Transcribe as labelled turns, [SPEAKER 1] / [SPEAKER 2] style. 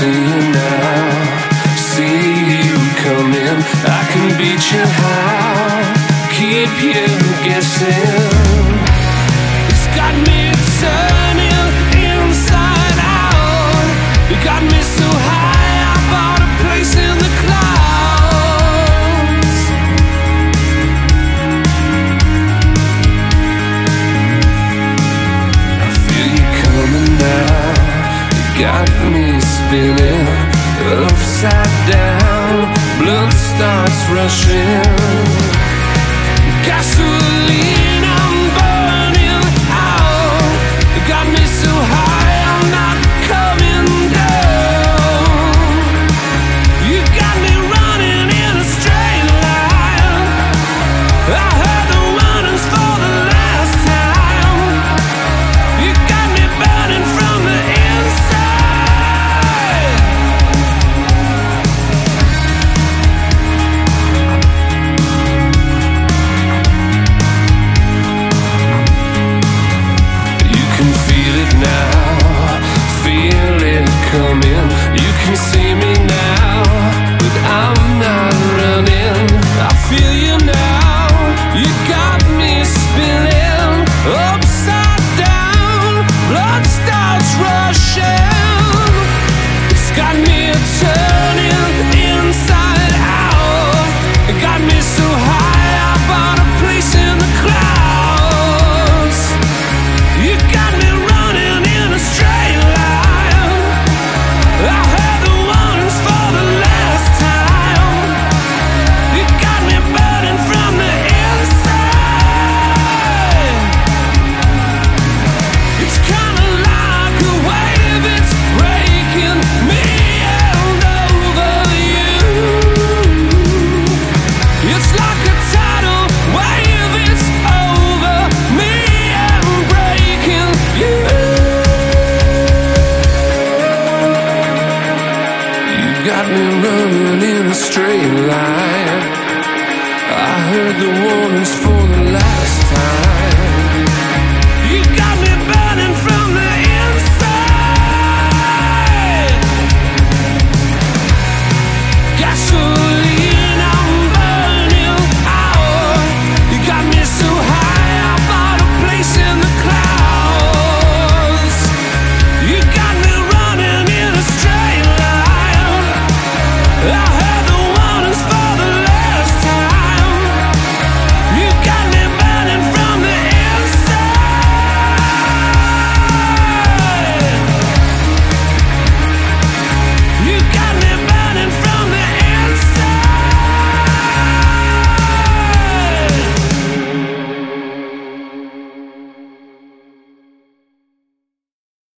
[SPEAKER 1] see you now, see you coming. I can beat you high, keep you guessing. got me spinning upside down. Blood starts rushing. Gasoline. coming got me running in a straight line. I heard the warnings for the